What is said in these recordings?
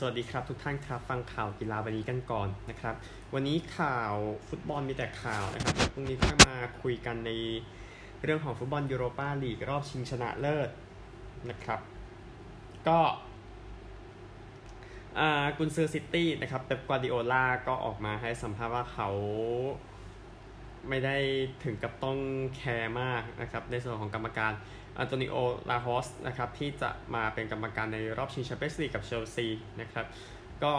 สวัสดีครับทุกท่านครับฟังข่าวกีฬาวันนี้กันก่อนนะครับ วันนี้ข่าวฟุตบอลมีแต่ข่าวนะครับพรุ่งนี้ก็มาคุยกันในเรื่องของฟุตบอลยูโรปาลีกรอบชิงชนะเลิศนะครับ ก็กุนซือซิตี้นะครับเป๊ปกวาร์ดิโอลาก็ออกมาให้สัมภาษณ์ว่าเขาไม่ได้ถึงกับต้องแคร์มากนะครับในส่วนของกรรมการ อันโตนิโอ ลาฮอสนะครับที่จะมาเป็นกรรมการในรอบชิงแชมเปี้ยนส์ลีกกับเชลซีนะครับก็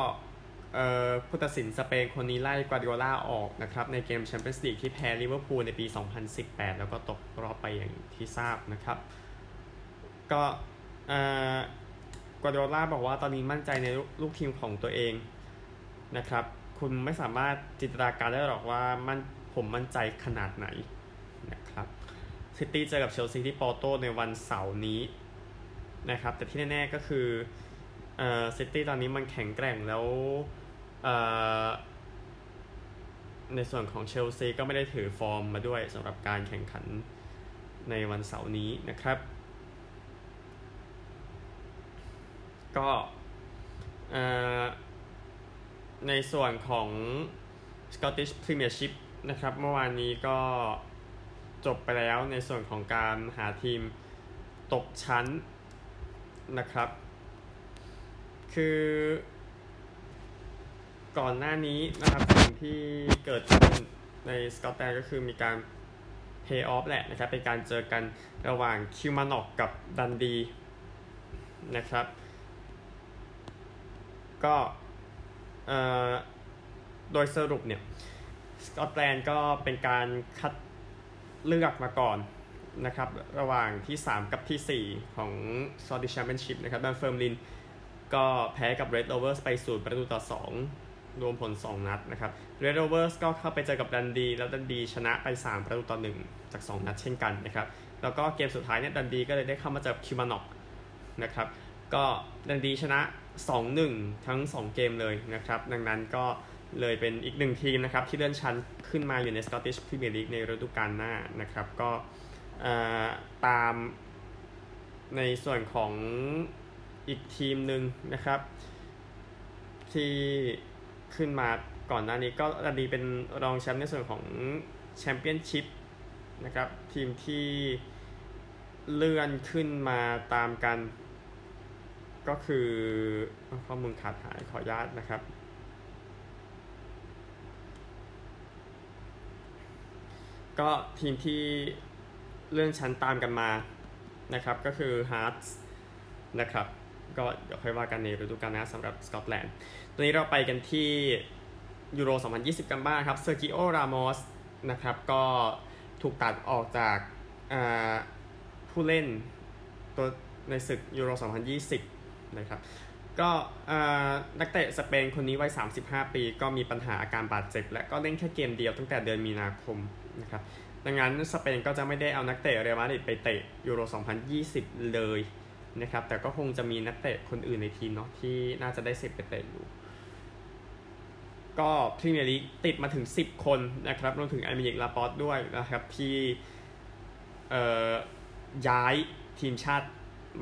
ผู้ตัดสินสเปนคนนี้ไล่กวาร์ดิโอลาออกนะครับในเกมแชมเปี้ยนส์ลีกที่แพ้ลิเวอร์พูลในปี 2018 แล้วก็ตกรอบไปอย่างที่ทราบนะครับก็กวาร์ดิโอลาบอกว่าตอนนี้มั่นใจในลูกทีมของตัวเองนะครับคุณไม่สามารถจินตนาการได้หรอกว่ามันผมมั่นใจขนาดไหน ซิตี้เจอกับเชลซีที่ปอร์โตในวันเสาร์นี้นะครับ แต่ที่แน่ๆก็คือเอ่อซิตี้ตอนนี้มันแข็งแกร่งแล้วเอ่อในส่วนของเชลซีก็ไม่ได้ถือฟอร์มมาด้วยสำหรับการแข่งขันในวันเสาร์นี้นะครับ ก็ในส่วนของ Scottish Premiership นะครับ เมื่อวานนี้ก็ จบไปแล้วในส่วนของการหาทีมตกชั้นนะครับ คือก่อนหน้านี้นะครับสิ่งที่เกิดขึ้นในสกอตแลนด์ก็คือมีการเพย์ออฟแหละนะครับ เป็นการเจอกันระหว่างคิวมานอกกับดันดีนะครับ ก็โดยสรุปเนี่ยสกอตแลนด์ก็เป็นการคัด เลือกมาก่อนนะครับระหว่างที่ 3 กับที่ 4 ของ Scottish Championship นะครับดันเฟิร์มลินก็แพ้กับ Red Rovers ไปสูตรประตูต่อ 2 รวมผล 2 นัดนะครับ Red Rovers ก็เข้าไปเจอกับดันดี แล้วดันดีชนะไป 3 ประตูต่อ 1 จาก 2 นัดเช่นกันนะครับแล้วก็เกมสุดท้ายเนี่ยดันดีก็เลยได้เข้ามาเจอคิวมานอกนะครับก็ดันดีชนะ 2-1 ทั้ง 2 เกมเลยนะครับ ดังนั้นก็ เลยเป็นอีกหนึ่งทีมนะครับที่เลื่อนชั้นขึ้นมาอยู่ใน Scottish Premier League ในฤดูกาลหน้านะครับก็ตามในส่วนของอีกทีมหนึ่งนะครับ ที่ขึ้นมาก่อนหน้านี้ก็ระดีเป็นรองแชมป์ในส่วนของแชมเปี้ยนชิพนะครับทีมที่เลื่อนขึ้นมาตามกัน ก็คือข้อมูลขาดหายขออนุญาตนะครับ ก็ทีมที่เลื่อนชั้นตามกันมานะครับก็คือ Hearts นะครับก็เดี๋ยวค่อยว่ากันในฤดูกาลหน้าสำหรับสกอตแลนด์ตอนนี้เราไปกันที่ยูโร 2020 กันบ้างครับเซอร์กิโอ รามอสนะครับก็ถูกตัดออกจากผู้เล่นตัวในศึกยูโร 2020 นะครับก็นักเตะสเปนคนนี้วัย 35 ปี ก็มีปัญหาอาการบาดเจ็บ และก็เล่นแค่เกมเดียวตั้งแต่เดือนมีนาคม นะครับดังนั้นสเปนก็จะไม่ได้เอานักเตะเรอัลมาดริดไปเตะยูโร 2020 เลยนะครับแต่ก็คงจะมีนักเตะคนอื่นในทีมเนาะที่น่าจะได้สิทธิ์ไปเตะอยู่ ก็พรีเมียร์ลีกติดมาถึง 10 คนนะครับรวมถึงเอเมอริกลาปอร์ตด้วยนะครับที่ย้ายทีมชาติ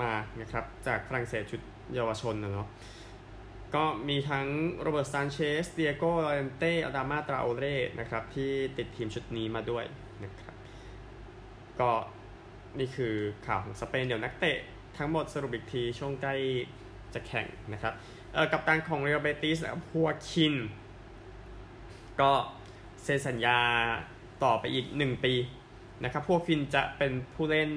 มานะครับจากฝรั่งเศสชุดเยาวชนนะเนาะ ก็มีทั้งโรเบิร์ตซานเชซดิเอโกยอเรนเต้อดามาตราโอเร่นะครับ ที่ติดทีมชุดนี้มาด้วยนะครับ ก็นี่คือข่าวของสเปนเดี๋ยวนักเตะทั้งหมดสรุปอีกทีช่วงใกล้จะแข่งนะครับเออกับตันของเรอัลเบติสและพัวคิน ก็เซ็นสัญญาต่อไปอีก 1 ปีนะครับพวกคินจะเป็นผู้เล่น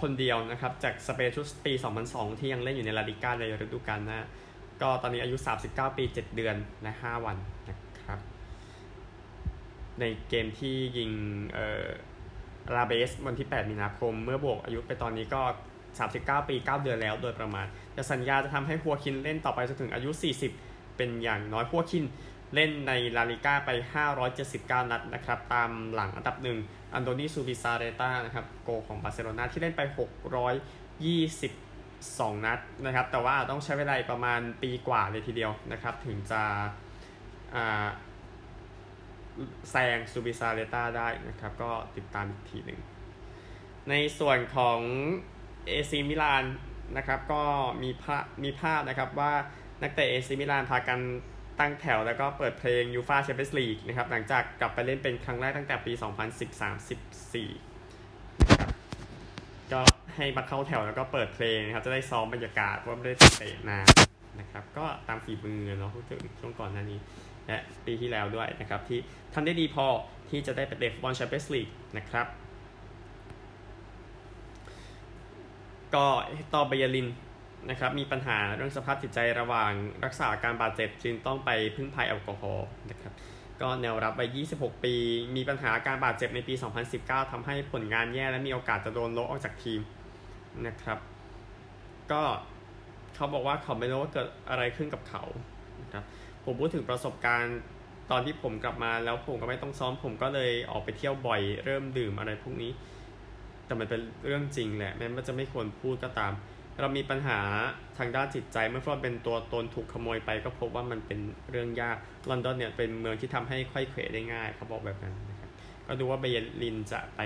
คนเดียวนะครับ จากสเปนชุดปี 2002 ที่ยังเล่นอยู่ในลาลิก้าในฤดูกาลหน้า ก็ตอนนี้อายุ 39 ปี 7 เดือนและ 5 วันนะครับ ในเกมที่ยิงเอ่อลาเบสวันที่ 8 มีนาคม เมื่อบวกอายุไปตอนนี้ก็ 39 ปี 9 เดือนแล้วโดยประมาณแต่สัญญาจะทำให้ฮัวคินเล่นต่อไปจนถึงอายุ 40 เป็นอย่างน้อยฮัวคินเล่นในลาลิก้าไป 579 นัดนะครับ ตามหลังอันดับหนึ่งอันโดนีซูบิซาเรตานะครับ โกของบาร์เซโลนาที่เล่นไป 620 2 นัดนะครับ แต่ว่าต้องใช้เวลาประมาณปีกว่าเลยทีเดียวนะครับ ถึงจะแซงซูบิซาเลต้าได้นะครับ ก็ติดตามอีกทีหนึ่ง ในส่วนของเอซีมิลานนะครับ ก็มีภาพมีภาพนะครับว่านักเตะเอซีมิลานพากันตั้งแถวแล้วก็เปิดเพลงยูฟ่าแชมเปี้ยนส์ลีกนะครับ หลังจากกลับไปเล่นเป็นครั้งแรกตั้งแต่ปี 2013-14นะครับก็ ให้มาเข้าแถวแล้วก็เปิดเพลงนะครับ จะได้ซ้อมบรรยากาศว่าไม่ได้เตะนานนะครับ ก็ตามฝีมือเนาะพูดถึงช่วงก่อนหน้านี้ และปีที่แล้วด้วยนะครับ ที่ทำได้ดีพอที่จะได้ไปเตะฟุตบอลแชมเปี้ยนส์ลีกนะครับ ก็ต่อเบยลินนะครับมีปัญหาเรื่องสภาพจิตใจระหว่างรักษาอาการบาดเจ็บจึงต้องไปพึ่งพายแอลกอฮอล์นะครับก็แนวรับไป 26 ปี มีปัญหาอาการบาดเจ็บในปี 2019ทำให้ผลงานแย่และมีโอกาสจะโดนโลกออกจากทีม นะครับ ก็เขาบอกว่าเขาไม่รู้ว่าเกิดอะไรขึ้นกับเขานะครับผมพูดถึงประสบการณ์ตอนที่ผมกลับมาแล้วผมก็ไม่ต้องซ้อมผมก็เลยออกไปเที่ยวบ่อย เริ่มดื่มอะไรพวกนี้ แต่มันเป็นเรื่องจริงแหละแม้มันจะไม่ควรพูดก็ตาม เรามีปัญหาทางด้านจิตใจเมื่อเราเป็นตัวตนถูกขโมยไป ก็พบว่ามันเป็นเรื่องยากลอนดอนเนี่ยเป็นเมืองที่ทำให้ค่อยเขวได้ง่ายเขาบอกแบบนั้นนะครับก็ดูว่าเบยลินจะไป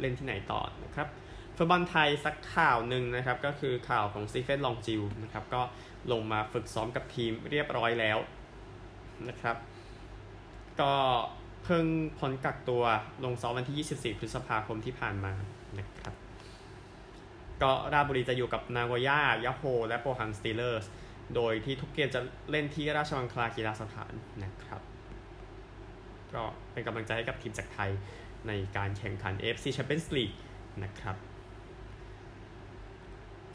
เล่นที่ไหนต่อนะครับ ฟุตบอลไทยสักข่าวหนึ่งนะครับ ก็คือข่าวของสตีเฟนลองจิลนะครับ ก็ลงมาฝึกซ้อมกับทีมเรียบร้อยแล้วนะครับ ก็เพิ่งพ้นกักตัวลงซ้อมวันที่ 24 พฤษภาคมที่ผ่านมานะครับ ก็ราชบุรีจะอยู่กับนาโกย่ายะโฮร์และโปฮังสตีลเลอร์สโดยที่ทุกเกมจะเล่นที่ราชมังคลากีฬาสถานนะครับ ก็เป็นกำลังใจให้กับทีมจากไทยในการแข่งขัน AFC Champions League นะครับ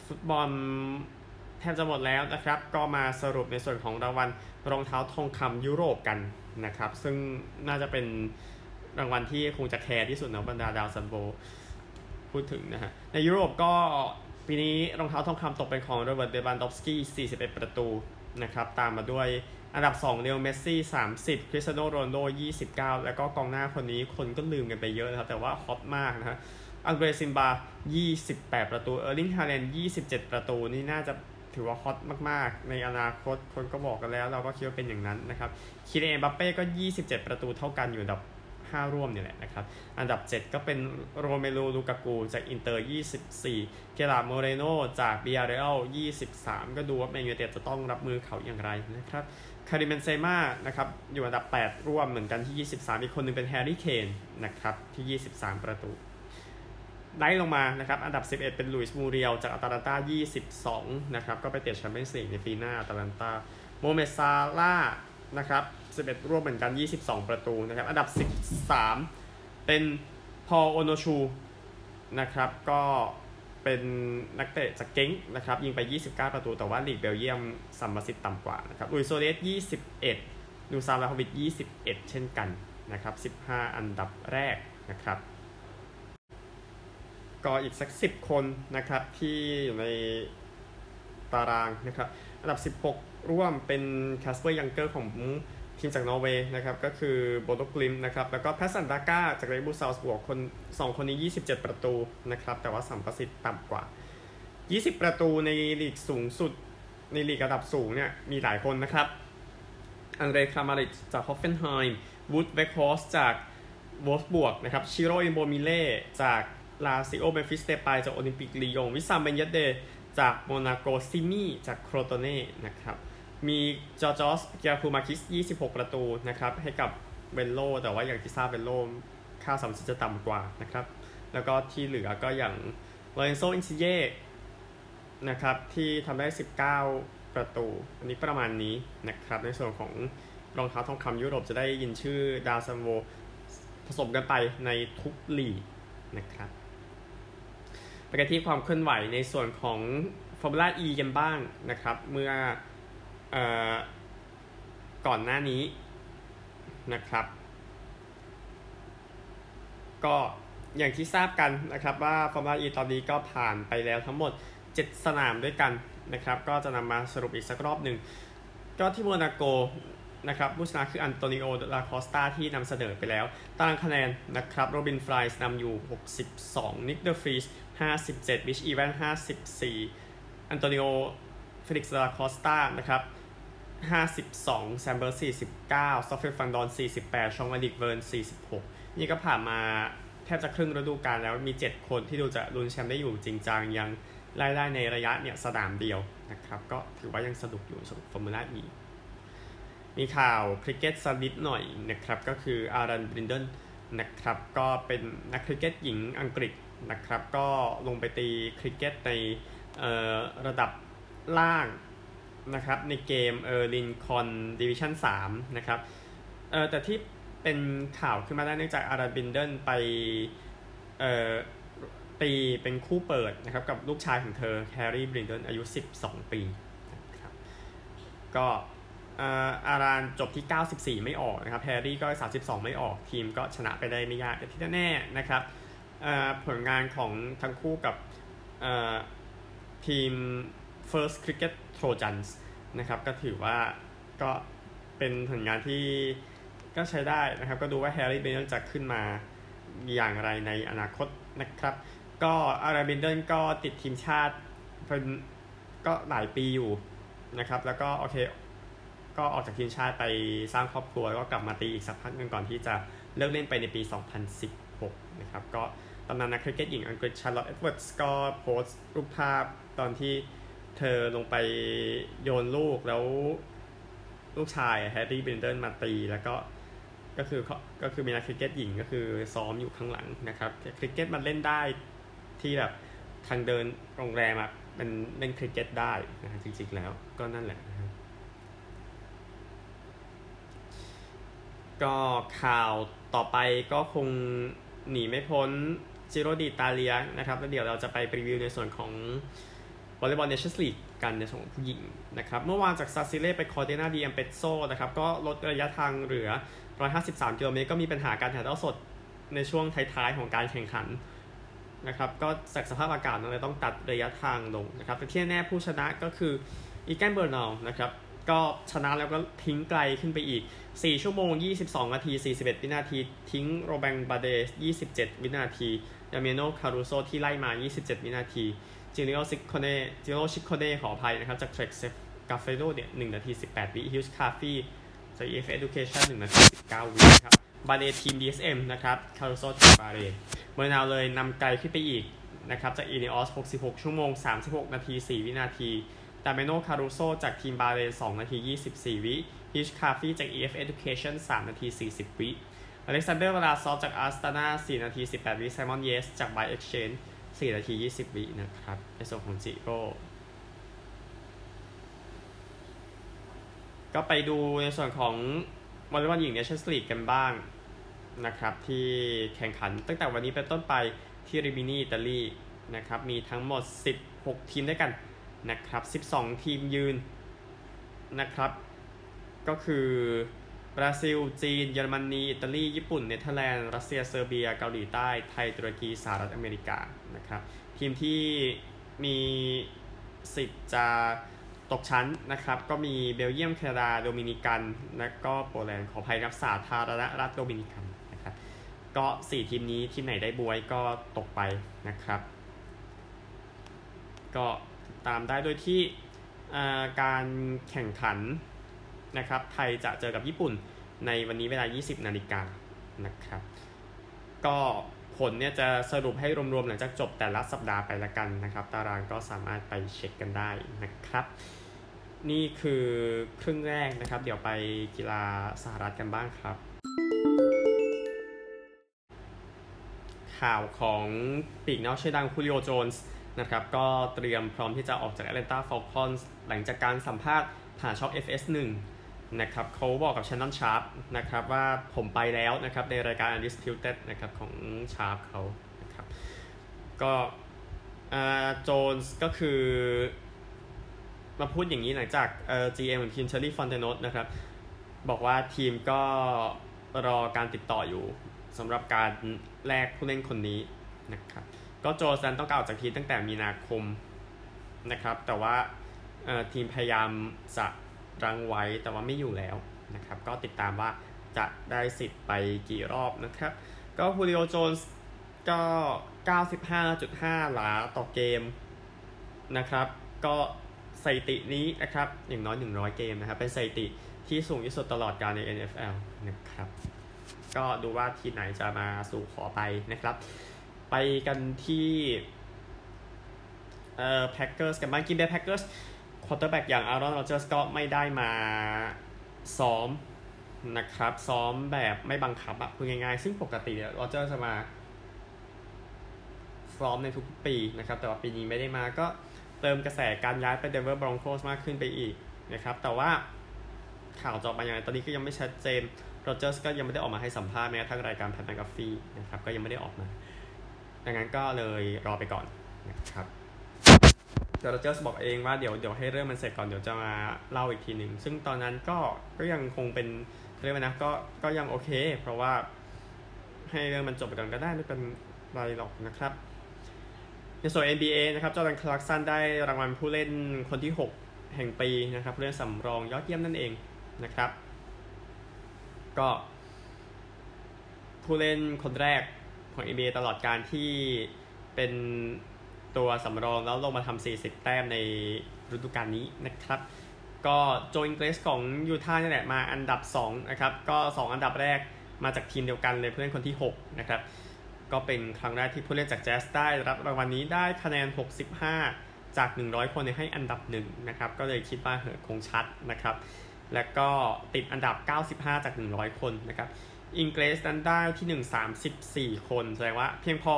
ฟุตบอลแทบจะหมดแล้วนะครับ ก็มาสรุปในส่วนของรางวัลรองเท้าทองคำยุโรปกันนะครับ ซึ่งน่าจะเป็นรางวัลที่คงจะแคร์ที่สุดนะบรรดาดาวซัลโวพูดถึงนะฮะ ในยุโรปก็ปีนี้รองเท้าทองคำตกเป็นของโรเบิร์ตเลวานดอฟสกี้41 ประตูนะครับ ตามมาด้วยอันดับ2ลีโอเมสซี่ 30 คริสเตียโนโรนัลโด 29 แล้วก็กองหน้าคนนี้คนก็ลืมกันไปเยอะนะครับ แต่ว่าฮอตมากนะฮะ อังเดรซิลวา 28 ประตู เออร์ลิงฮาแลนด์27 ประตู นี่น่าจะถือว่าฮอตมากๆ ในอนาคตคนก็บอกกันแล้ว เราก็คิดว่าเป็นอย่างนั้นนะครับ คิลิยันเอ็มบัปเป้ก็ 27 ประตูเท่ากันอยู่อันดับ 5 ร่วมนี่แหละนะครับ อันดับ 7 ก็เป็นโรเมลูลูกากูจากอินเตอร์ 24 เคราร์ดโมเรโนจากบียาร์เรอัล23 ก็ดูว่าแมนยูไนเต็ดจะต้องรับมือเขาอย่างไรนะครับ คาริมเบนเซม่านะครับอยู่อันดับ 8 ร่วมเหมือนกันที่ 23 อีกคนนึงเป็นแฮร์รี่เคนนะครับที่ 23 ประตู ไล่ลงมานะครับ อันดับ 11 เป็นลุยส์มูเรียลจากอตาลันตา 22 นะครับ ก็ไปเตะแชมเปี้ยนส์ลีกในปีหน้าอตาลันตา โมฮาเหม็ดซาล่าห์ นะครับ 11 ร่วมเหมือนกัน 22 ประตูนะครับ อันดับ 13 เป็นพอลโอนูอาชู นะครับ ก็เป็นนักเตะจากเกงค์นะครับ ยิงไป 29 ประตู แต่ว่าลีกเบลเยียมสัมประสิทธิ์ต่ำกว่านะครับ ลุยซัวเรซ21ดูซานวลาโฮวิช 21 เช่นกันนะครับ 15 อันดับแรกนะครับ ก็อีกสัก 10 คนนะครับที่อยู่ในตารางนะครับอันดับ 16 ร่วมเป็นแคสเปอร์ยังเกอร์ของทีมจากนอร์เวย์นะครับก็คือโบโดกลิมท์นะครับแล้วก็แพตสันดาก้าจากเรดบูลซัลซ์บวร์กคน2 คนนี้ 27 ประตูนะครับแต่ว่าสัมประสิทธิ์ต่ำกว่า 20 ประตูในลีกสูงสุดในลีกระดับสูงเนี่ยมีหลายคนนะครับอังเดรครามาริชจากฮอฟเฟนไฮม์วูตเวคฮอร์สต์จากวอล์ฟสบวร์กนะครับชิโรอิมโมบิเล่จาก ลาซิโอเมมฟิสเดปายจากโอลิมปิกลียง วิสซามเบนเยดแดร์จากโมนาโกซิมี่จากโครโตเน่นะครับมีจอร์จอสเกียคูมาคิส 26 ประตูนะครับให้กับเวนโล แต่ว่าอย่างที่ทราบเวนโล ค่าสัมประสิทธิ์จะต่ำกว่านะครับแล้วก็ที่เหลือก็อย่างลอเรนโซอินซินเย่นะครับที่ทำได้ 19 ประตู อันนี้ประมาณนี้นะครับในส่วนของรองเท้าทองคำยุโรปจะได้ยินชื่อดาวซัลโวผสมกันไปในทุกลีกนะครับ กันที่ความเคลื่อนไหวในส่วนของฟอร์มูล่า E กันบ้างนะครับ เมื่ออก่อนหน้านี้นะครับ ก็อย่างที่ทราบกันนะครับว่าฟอร์มูล่า E ตอนนี้ก็ผ่านไปแล้วทั้งหมด 7 สนามด้วยกันนะครับ ก็จะนำมาสรุปอีกสักรอบหนึ่ง ก็ที่โมนาโกนะครับผู้ชนะคืออันโตนิโอดาคอสตาที่นำเสนอไปแล้วตารางคะแนนนะครับโรบินไฟรนส์นำอยู่ 62 นิกเดอร์ฟรีส 57 มิตช์อีแวนส์54 อันโตนิโอเฟลิกซ์ดาคอสตานะครับ52แซมเบิร์ด49สตอฟเฟลฟานดอร์น 48 ชองเอริกเวิร์น 46 นี่ก็ผ่านมาแทบจะครึ่งฤดูกาลแล้วมี 7 คนที่ดูจะลุ้นแชมป์ได้อยู่จริงจังยังไล่ได้ในระยะเนี่ยสนามเดียวนะครับ ก็ถือว่ายังสนุกอยู่สำหรับฟอร์มูล่าอีมีข่าวคริกเก็ตสลิดหน่อยนะครับ ก็คืออารันบรินเดนนะครับ ก็เป็นนักคริกเก็ตหญิงอังกฤษ นะครับ ก็ลงไปตีคริกเก็ตในระดับล่างนะครับในเกมเออร์ลินคอนดิวิชั่น3นะครับเออแต่ที่เป็นข่าวขึ้นมาได้เนื่องจากอาราบินเดนไปเออตีเป็นคู่เปิดนะครับกับลูกชายของเธอแฮร์รี่บรินเดนอายุ 12 ปีนะครับก็อารานจบที่ 94 ไม่ออกนะครับแฮร์รี่ก็ 32 ไม่ออกทีมก็ชนะไปได้ไม่ยากแต่ที่แน่ๆนะครับ ผลงานของทั้งคู่กับทีม First Cricket Trojans นะครับ ก็ถือว่าก็เป็นผลงานที่ก็ใช้ได้นะครับ ก็ดูว่าแฮร์รี่เบนเดนจะขึ้นมาอย่างไรในอนาคตนะครับ ก็อารันบรินเดิลก็ติดทีมชาติเป็นก็หลายปีอยู่นะครับ แล้วก็โอเคก็ออกจากทีมชาติไปสร้างครอบครัวแล้วก็กลับมาตีอีกสักพักหนึ่งก่อนที่จะเลิกเล่นไปในปี 2016นะครับ ก็ตอนนั้นนักคริกเก็ตหญิงอังกฤษชาร์ลอตเอ็ดเวิร์ดสก็โพสต์รูปภาพตอนที่เธอลงไปโยนลูกแล้วลูกชายแฮร์รี่บรินเดิลมาตี แล้วก็ก็คือก็คือมีนักคริกเก็ตหญิงก็คือซ้อมอยู่ข้างหลังนะครับคริกเก็ตมันเล่นได้ที่แบบทางเดินโรงแรมอะมันเล่นคริกเก็ตได้นะจริงๆแล้วก็นั่นแหละนะครับก็ข่าวต่อไปก็คง หนีไม่พ้น Giro d'Italia นะครับแล้วเดี๋ยวเราจะไปรีวิวในส่วนของวอลเลย์บอล Nations League กันในส่วนของผู้หญิงนะครับ เมื่อวานจาก Sacile ไป Cortina d'Ampezzo นะครับ ก็ลดระยะทางเหลือ 153 กิโลเมตร ก็มีปัญหาการถ่ายทอดสดในช่วงท้ายๆ ของการแข่งขันนะครับ ก็จากสภาพอากาศเลยต้องตัดระยะทางลงนะครับแต่ที่แน่ผู้ชนะก็คืออีแกนเบอร์นัลนะครับ ก็ชนะแล้วก็ทิ้งไกลขึ้นไปอีก 4 ชั่วโมง 22 นาที 41 วินาที ทิ้งโรแมงบาร์เดต์ 27 วินาทีดามิอาโนคารูโซที่ไล่มา 27 วินาทีจิโนซิคโคเนจิโนชิคโคเนขออภัยนะครับ จากเทรคเซฟกาเฟโดเนี่ยหนึ่งนาทีสิบแปดวิฮิวส์คาฟี่จาก EF Education หนึ่งนาทีสิบเก้าวิครับบาเรทีม DSM นะครับคาร์โซจากบาเรเมอร์นาวเลยนำไกลขึ้นไปอีกนะครับจากอีเนอส66 ชั่วโมง 36 นาที 4 วินาที ตาเมโนคารูโซจากทีมบาเร2นาที 24 วิฮิชคาฟี่จาก EF Education 3 นาที 40 วิอเล็กซานเดอร์วลาซอฟจาก Astana 4นาที 18 วิไซมอนเยตส์จาก BikeExchange 4นาที 20 วินะครับในส่วนของ Giro ก็ไปดูในส่วนของวอลเลย์บอลหญิง Nations League กันบ้างนะครับ ที่แข่งขันตั้งแต่วันนี้เป็นต้นไปที่ริมินีอิตาลีนะครับ มีทั้งหมด 16 ทีมด้วยกัน นะครับ 12 ทีมยืนนะครับ ก็คือบราซิล จีน เยอรมนี อิตาลี ญี่ปุ่น เนเธอร์แลนด์ รัสเซีย เซอร์เบีย เกาหลีใต้ ไทย ตุรกี สหรัฐอเมริกา นะครับ ทีมที่มีสิทธิ์จะตกชั้นนะครับ ก็มีเบลเยียม แคนาดา โดมินิกัน และก็โปแลนด์ ขออภัยครับสาธารณรัฐโดมินิกันนะครับ ก็ 4 ทีมนี้ทีมไหนได้บ๊วยก็ตกไปนะครับ ก็ ตามได้โดยที่การแข่งขันนะครับไทยจะเจอกับญี่ปุ่นในวันนี้เวลา 20 นาฬิกานะครับ ก็ผลเนี่ยจะสรุปให้รวมๆ หลังจากจบแต่ละสัปดาห์ไปละกันนะครับ ตารางก็สามารถไปเช็คกันได้นะครับ นี่คือครึ่งแรกนะครับ เดี๋ยวไปกีฬาสหรัฐกันบ้างครับ ข่าวของปีกนอกชื่อดังจูลิโอโจนส์ นะครับก็เตรียมพร้อมที่จะออกจาก Atlanta Falcons หลังจากการสัมภาษณ์ผ่านช่อง FS1 นะครับเขาบอกกับ Shannon Sharpe นะครับว่าผมไปแล้วนะครับในรายการ Undisputed นะครับของ Sharp เขานะครับก็โจนส์ก็คือ มาพูดอย่างนี้หลังจากเอ่อ GM ของทีมเทอร์รี่ฟอนเทนอตนะครับบอกว่าทีมก็รอการติดต่ออยู่สำหรับการแลกผู้เล่นคนนี้นะครับ ก็โจซันต้องการออกจากทีมตั้งแต่มีนาคมนะครับ แต่ว่าทีมพยายามจะรังไว้แต่ว่าไม่อยู่แล้วนะครับ ก็ติดตามว่าจะได้สิทธิ์ไปกี่รอบนะครับ ก็ฮูริโอโจนส์ก็ 95.5 หลาต่อเกมนะครับ ก็สถิตินี้นะครับ อย่างน้อย 100 เกมนะครับ เป็นสถิติที่สูงที่สุดตลอดกาลใน NFL นะครับ ก็ดูว่าทีมไหนจะมาสู่ขอไปนะครับ ไปกันที่เอ่อ Packers กันบ้าง Green Bay Packers quarterback อย่างอารอนโรเจอร์สก็ไม่ได้มาซ้อมนะครับ ซ้อมแบบไม่บังคับอะพูดง่ายๆ ซึ่งปกติโรเจอร์จะมาซ้อมในทุกปีนะครับ แต่ว่าปีนี้ไม่ได้มาก็เติมกระแสการย้ายไป Denver Broncos มากขึ้นไปอีกนะครับ แต่ว่าข่าวจะจบอย่างไรตอนนี้ก็ยังไม่ชัดเจนโรเจอร์สก็ยังไม่ได้ออกมาให้สัมภาษณ์แม้กระทั่งรายการแพตแมคอาฟีนะครับก็ยังไม่ได้ออกมา ดังนั้นก็เลยรอไปก่อนนะครับแต่โรเจอร์สบอกเองว่าเดี๋ยวเดี๋ยวให้เรื่องมันเสร็จก่อนเดี๋ยวจะมาเล่าอีกทีหนึ่งซึ่งตอนนั้นก็ก็ยังคงเป็นเรียกว่านะก็ก็ยังโอเค เพราะว่าให้เรื่องมันจบไปก่อนก็ได้ไม่เป็นไรหรอกนะครับในส่วน NBA นะครับจอร์แดนคลาร์กสันได้รางวัลผู้เล่นคนที่ 6 แห่งปีนะครับหรือสำรองยอดเยี่ยมนั่นเองนะครับ ก็ผู้เล่นคนแรก ของ NBA ตลอดกาลที่เป็นตัวสำรองแล้วลงมาทำ40 แต้มในฤดูกาลนี้นะครับ ก็โจอิงเกิลส์ของ Utah นี่แหละมาอันดับ2นะครับก็2 อันดับแรกมาจากทีมเดียวกันเลยผู้เล่นคนที่6นะครับก็เป็นครั้งแรกที่ผู้เล่นจากแจ๊สได้รับรางวัลนี้ได้คะแนน 65 จาก 100 คนให้อันดับ1นะครับก็เลยคิดว่าเหอคงชัดนะครับ และก็ติดอันดับ 95 จาก 100 คนนะครับ อิงเกรสนั้นได้ที่ 1 34 คนแสดงว่าเพียงพอ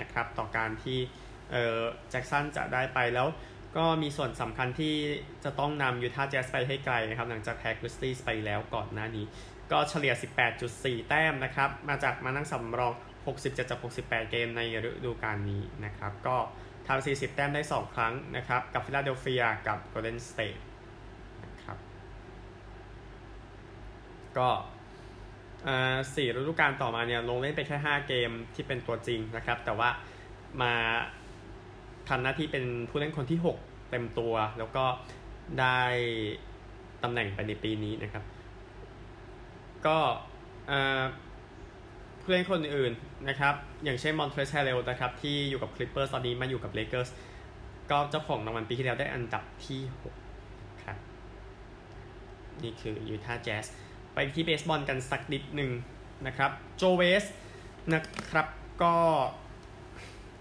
นะครับต่อการที่เออแจ็คสันจะได้ไปแล้วก็มีส่วนสำคัญที่จะต้องนำยูทาห์แจ๊สไปให้ไกลนะครับ หลังจากแพ้กริสตี้ไปแล้วก่อนหน้านี้ ก็เฉลี่ย 18.4 แต้มนะครับ มาจากมานั่งสำรอง 67 จาก 68 เกมในฤดูกาลนี้นะครับ ก็ทำ40 แต้มได้ 2 ครั้งนะครับ กับฟิลาเดลเฟียกับ Golden State นะครับ ก็ สี่ฤดูกาลต่อมาเนี่ยลงเล่นไปแค่ 5 เกมที่เป็นตัวจริงนะครับ แต่ว่ามาทำหน้าที่เป็นผู้เล่นคนที่ 6 เต็มตัว แล้วก็ได้ตำแหน่งไปในปีนี้นะครับ ก็ผู้เล่นคนอื่นนะครับ อย่างเช่นมอนเทรซแฮร์เรลล์ะครับ ที่อยู่กับ Clippers ตอนนี้มาอยู่กับเลเกอร์สก็เจ้าของรางวัลปีที่แล้วได้อันดับที่ 6 ครับ นี่คือ Utah Jazz ไปที่เบสบอลกันสักนิดหนึ่งนะครับโจเวสต์นะครับก็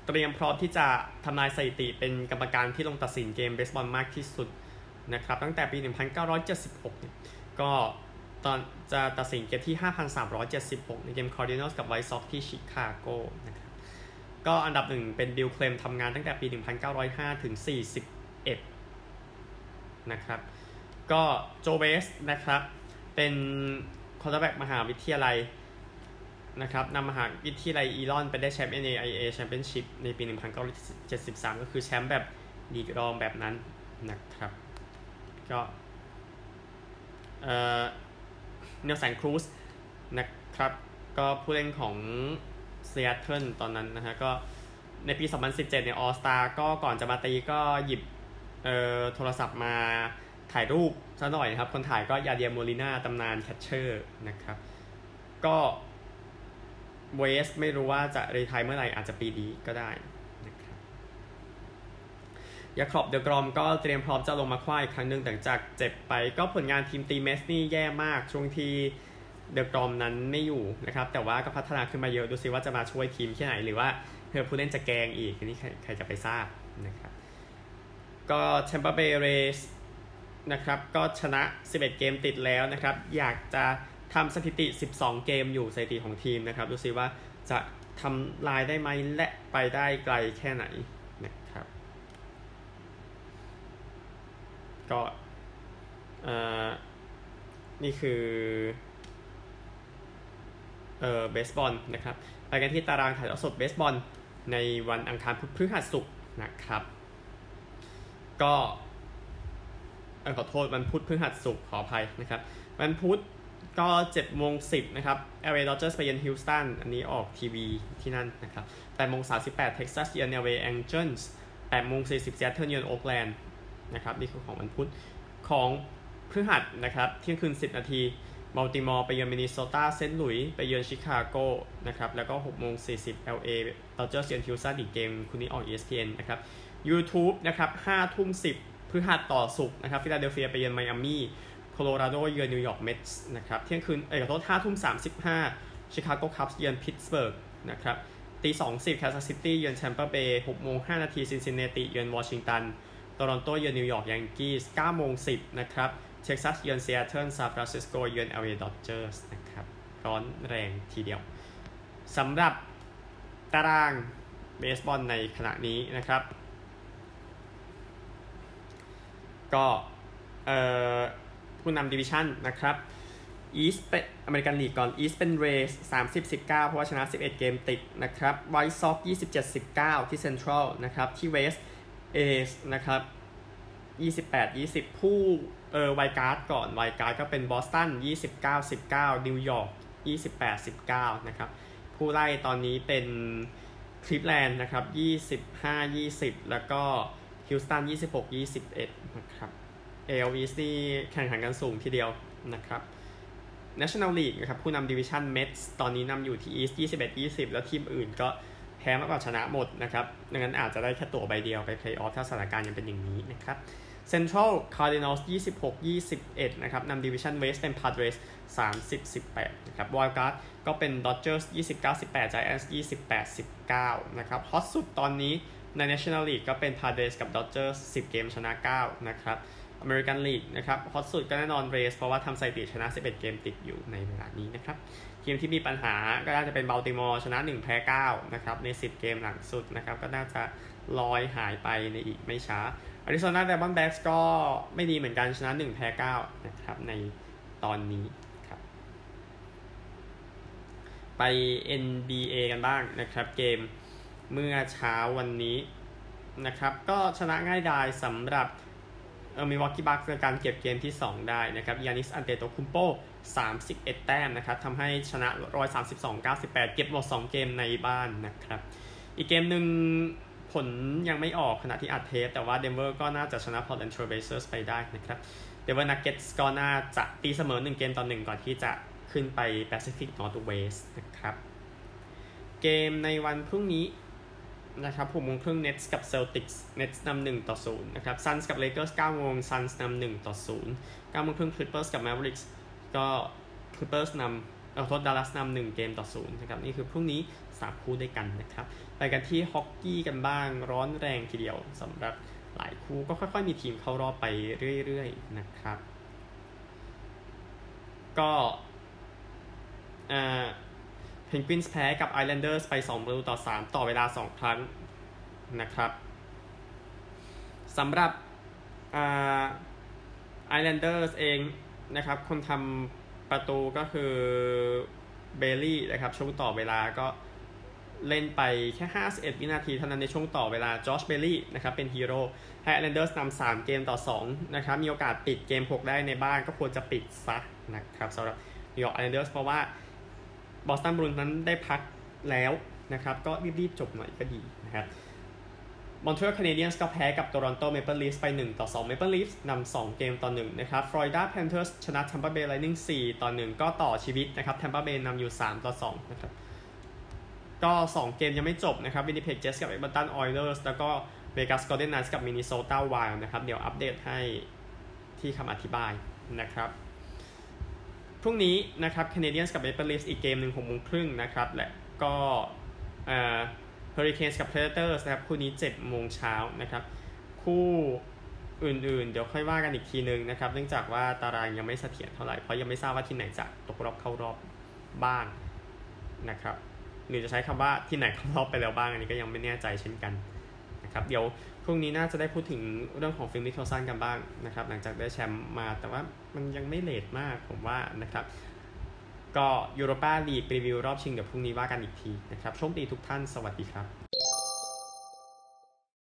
เตรียมพร้อมที่จะทำลายสถิติเป็นกรรมการที่ลงตัดสินเกมเบสบอลมากที่สุดนะครับตั้งแต่ปี 1976เนี่ยก็ตอนจะตัดสินเกมที่ 5,376 ในเกม Cardinals กับ White Sox ที่ชิคาโกนะครับก็อันดับหนึ่งเป็นบิลเคลมทำงานตั้งแต่ปี 1905 ถึง 41 นะครับ ก็โจเวสต์นะครับ เป็น quarterback มหาวิทยาลัยนะครับนำมหาวิทยาลัยอีลอนไปได้แชมป์ NAIA Championship ในปี 1973 ก็คือแชมป์แบบลีกรองแบบนั้นนะครับ ก็เอ่อเนลสันครูซนะครับ ก็ผู้เล่นของซีแอตเทิลตอนนั้นนะฮะก็ในปี 2017เนี่ย all-star ก็ก่อนจะมาตีก็หยิบเอ่อโทรศัพท์มา ถ่ายรูปซะหน่อยครับ คนถ่ายก็ยาเดียร์โมลิน่าตำนาน catcher นะครับ ก็เวสไม่รู้ว่าจะรีทายเมื่อไหร่อาจจะปีนี้ก็ได้นะครับยาครอบเดอะกรอมก็เตรียมพร้อมจะลงมาคว้าอีกครั้งหนึ่งหลังจากเจ็บไป ก็ผลงานทีมตีเมสนี่แย่มากช่วงที่เดอะกรอมนั้นไม่อยู่นะครับ แต่ว่าก็พัฒนาขึ้นมาเยอะดูซิว่าจะมาช่วยทีมที่ไหน หรือว่าเพื่อผู้เล่นจะแกงอีกนี่ใครใครจะไปทราบนะครับ ก็แชมเปอร์เบย์เรส นะครับก็ชนะ 11 เกมติดแล้วนะครับ อยากจะทำสถิติ 12 เกมอยู่สถิติของทีมนะครับ ดูซิว่าจะทำลายได้ไหมและไปได้ไกลแค่ไหนนะครับ ก็นี่คือเอ่อเบสบอลนะครับไปกันที่ตารางถ่ายทอดสดเบสบอลในวันอังคารพุธพฤหัสศุกร์นะครับ ก็ ขอโทษวันพุธพฤหัสศุกร์ขออภัยนะครับ วันพุธก็7โมง10นะครับ LA Dodgers ไปเยือนฮิวสตันอันนี้ออกทีวีที่นั่นนะครับ8โมง38 Texas เยือน LA Angels 8โมง40 Seattle เยือนโอ๊กแลนด์นะครับนี่คือของวันพุธของพฤหัสนะครับเที่ยงคืน 10 นาทีบัลติมอร์ไปเยือนมินนิโซตาเซนต์หลุยส์ไปเยือนชิคาโกนะครับแล้วก็6โมง40 LA Dodgers เยือนฮิวสตันอีกเกมคู่นี้ออก ESPN นะครับ YouTube นะครับ5ทุ่ม10 พฤหัสต่อศุกร์นะครับฟิลาเดลเฟียไปเยือนไมอามี่โคโลราโดเยือนนิวยอร์กเมทส์นะครับเที่ยงคืนเอ้ยขอโทษห้าทุ่มสามสิบห้าชิคาโกคัพส์เยือนพิตต์สเบิร์กนะครับตีสองสิบแคนซัสซิตี้เยือนแชมเปอร์เบย์หกโมงห้านาทีซินซินเนติเยือนวอชิงตันโตรอนโตเยือนนิวยอร์กแยงกี้ส์เก้าโมงสิบนะครับเท็กซัสเยือนซีแอตเทิลซานฟรานซิสโกเยือน LA Dodgers นะครับร้อนแรงทีเดียวสำหรับตารางเบสบอลในขณะนี้นะครับ ก็เอ่อผู้นำ division นะครับ East เป็น American League ก่อน East เป็น Rays สามสิบสิบเก้าเพราะว่าชนะ11เกมติดนะครับ White Sox ยี่สิบเจ็ดสิบเก้าที่เซ็นทรัลนะครับที่เวสเอสนะครับยี่สิบแปดยี่สิบผู้เออ wild card ก่อน wild card ก็เป็นบอสตันยี่สิบเก้าสิบเก้านิวยอร์กยี่สิบแปดสิบเก้านะครับผู้ไล่ตอนนี้เป็นคลีฟแลนด์นะครับยี่สิบห้ายี่สิบแล้วก็ ฮิวสตันยี่สิบหกยี่สิบเอ็ดนะครับ AL East นี่แข่งขันกันสูงทีเดียวนะครับ National League นะครับ ผู้นำ division Mets ตอนนี้นำอยู่ที่ East 21 20 แล้วทีมอื่นก็แพ้มากกว่าชนะหมดนะครับ ดังนั้นอาจจะได้แค่ตั๋วใบเดียวไปเพลย์ออฟถ้าสถานการณ์ยังเป็นอย่างนี้นะครับ Central Cardinals ยี่สิบหกยี่สิบเอ็ดนะครับนำ division West เป็น Padres สามสิบสิบแปดนะครับ wild card ก็เป็น Dodgers ยี่สิบเก้าสิบแปด Giants ยี่สิบแปดสิบเก้านะครับ hot สุดตอนนี้ใน National League ก็เป็น Padres กับ Dodgers สิบเกมชนะเก้านะครับ American League นะครับ hot สุดก็แน่นอน Rays เพราะว่าทำสถิติชนะ 11 เกมติดอยู่ในเวลานี้นะครับทีมที่มีปัญหาก็น่าจะเป็นบัลติมอร์ชนะ 1 แพ้9นะครับใน 10 เกมหลังสุดนะครับก็น่าจะลอยหายไปในอีกไม่ช้า แอริโซนาไดมอนด์แบ็กส์ก็ไม่ดีเหมือนกันชนะ1แพ้9นะครับในตอนนี้ครับ ไป NBA กันบ้างนะครับเกมเมื่อเช้าวันนี้นะครับ ก็ชนะง่ายดายสำหรับเออมิลวอกีบัคส์ในการเก็บเกมที่ 2 ได้นะครับยานนิสอันเตโทคุมโป 31 แต้มนะครับทำให้ชนะ 132 98 เก็บหมด2เกมในบ้านนะครับ อีกเกมหนึ่ง ผลยังไม่ออกขณะที่อัดเทป แต่ว่าเดนเวอร์ก็น่าจะชนะพอร์ตแลนด์เทรลเบลเซอร์สไปได้นะครับเดนเวอร์นักเก็ตส์ก็น่าจะตีเสมอ 1 เกมต่อ 1 ก่อนที่จะขึ้นไป Pacific Northwest นะครับ เกมในวันพรุ่งนี้นะครับหกโมงครึ่ง Nets กับ Celtics Nets นำหนึ่งต่อศูนย์นะครับ Suns กับ Lakers เก้าโมง Suns นำหนึ่งต่อศูนย์เก้าโมงครึ่ง Clippers กับ Mavericks ก็ Clippers นำเอ้ยขอโทษ Dallas นำหนึ่งเกมต่อศูนย์นะครับนี่คือพรุ่งนี้ สามคู่ด้วยกันนะครับ ไปกันที่ฮอกกี้กันบ้างร้อนแรงทีเดียวสำหรับหลายคู่ก็ค่อยๆ มีทีมเข้ารอบไปเรื่อยๆนะครับ ก็อ่าเพนกวินส์แพ้กับไอแลนเดอร์สไป 2 ประตูต่อ 3 ต่อเวลา 2 ครั้งนะครับสำหรับไอแลนเดอร์สเองนะครับ คนทำประตูก็คือเบลลี่นะครับช่วงต่อเวลาก็ เล่นไปแค่ 51 วินาทีเท่านั้นในช่วงต่อเวลาจอชเบลีย์นะครับเป็นฮีโร่ให้ไอแลนเดอร์สนำ3เกมต่อ2นะครับมีโอกาสปิดเกม 6 ได้ในบ้านก็ควรจะปิดซะนะครับสำหรับนิวยอร์กไอแลนเดอร์สเพราะว่าบอสตันบรูอินส์นั้นได้พักแล้วนะครับก็รีบๆจบหน่อยก็ดีนะครับมอนทรีออลแคนาเดียนส์ก็แพ้กับโตรอนโตเมเปิลลีฟส์ไป 1 ต่อ 2 เมเปิลลีฟส์นำ2เกมต่อ 1 นะครับฟลอริดาแพนเธอร์สชนะแทมเปอร์เบย์ไลนิ่ง4ต่อ 1 ก็ต่อชีวิตนะครับแทมเปอร์เบย์นำอยู่ 3 ต่อ 2 นะครับ ก็ 2 เกมยังไม่จบนะครับวินนิเพกเจ็ตส์กับเอดมันตันออยเลอร์สแล้วก็เวกัสโกลเดนไนตส์กับมินนิโซตาไวลด์นะครับ เดี๋ยวอัปเดตให้ที่คำอธิบายนะครับ พรุ่งนี้นะครับ Canadiens กับ Maple Leafs อีกเกมหนึ่งหกโมงครึ่งนะครับ และก็เอ่อ Hurricanes กับ Predators นะครับคู่นี้เจ็ดโมงเช้านะครับ คู่อื่นๆ เดี๋ยวค่อยว่ากันอีกทีนึงนะครับ เนื่องจากว่าตารางยังไม่เสถียรเท่าไหร่เพราะยังไม่ทราบว่าที่ไหนจะตกรอบเข้ารอบบ้างนะครับ หรือจะใช้คำว่าที่ไหนเข้ารอบไปแล้วบ้างอันนี้ก็ยังไม่แน่ใจเช่นกันนะครับเดี๋ยวพรุ่งนี้น่าจะได้พูดถึงเรื่องของฟิลมิคลสันกันบ้างนะครับหลังจากได้แชมป์มาแต่ว่ามันยังไม่เลทมากผมว่านะครับก็ยูโรปาลีกรีวิวรอบชิงเดี๋ยวพรุ่งนี้ว่ากันอีกทีนะครับโชคดีทุกท่านสวัสดีครับ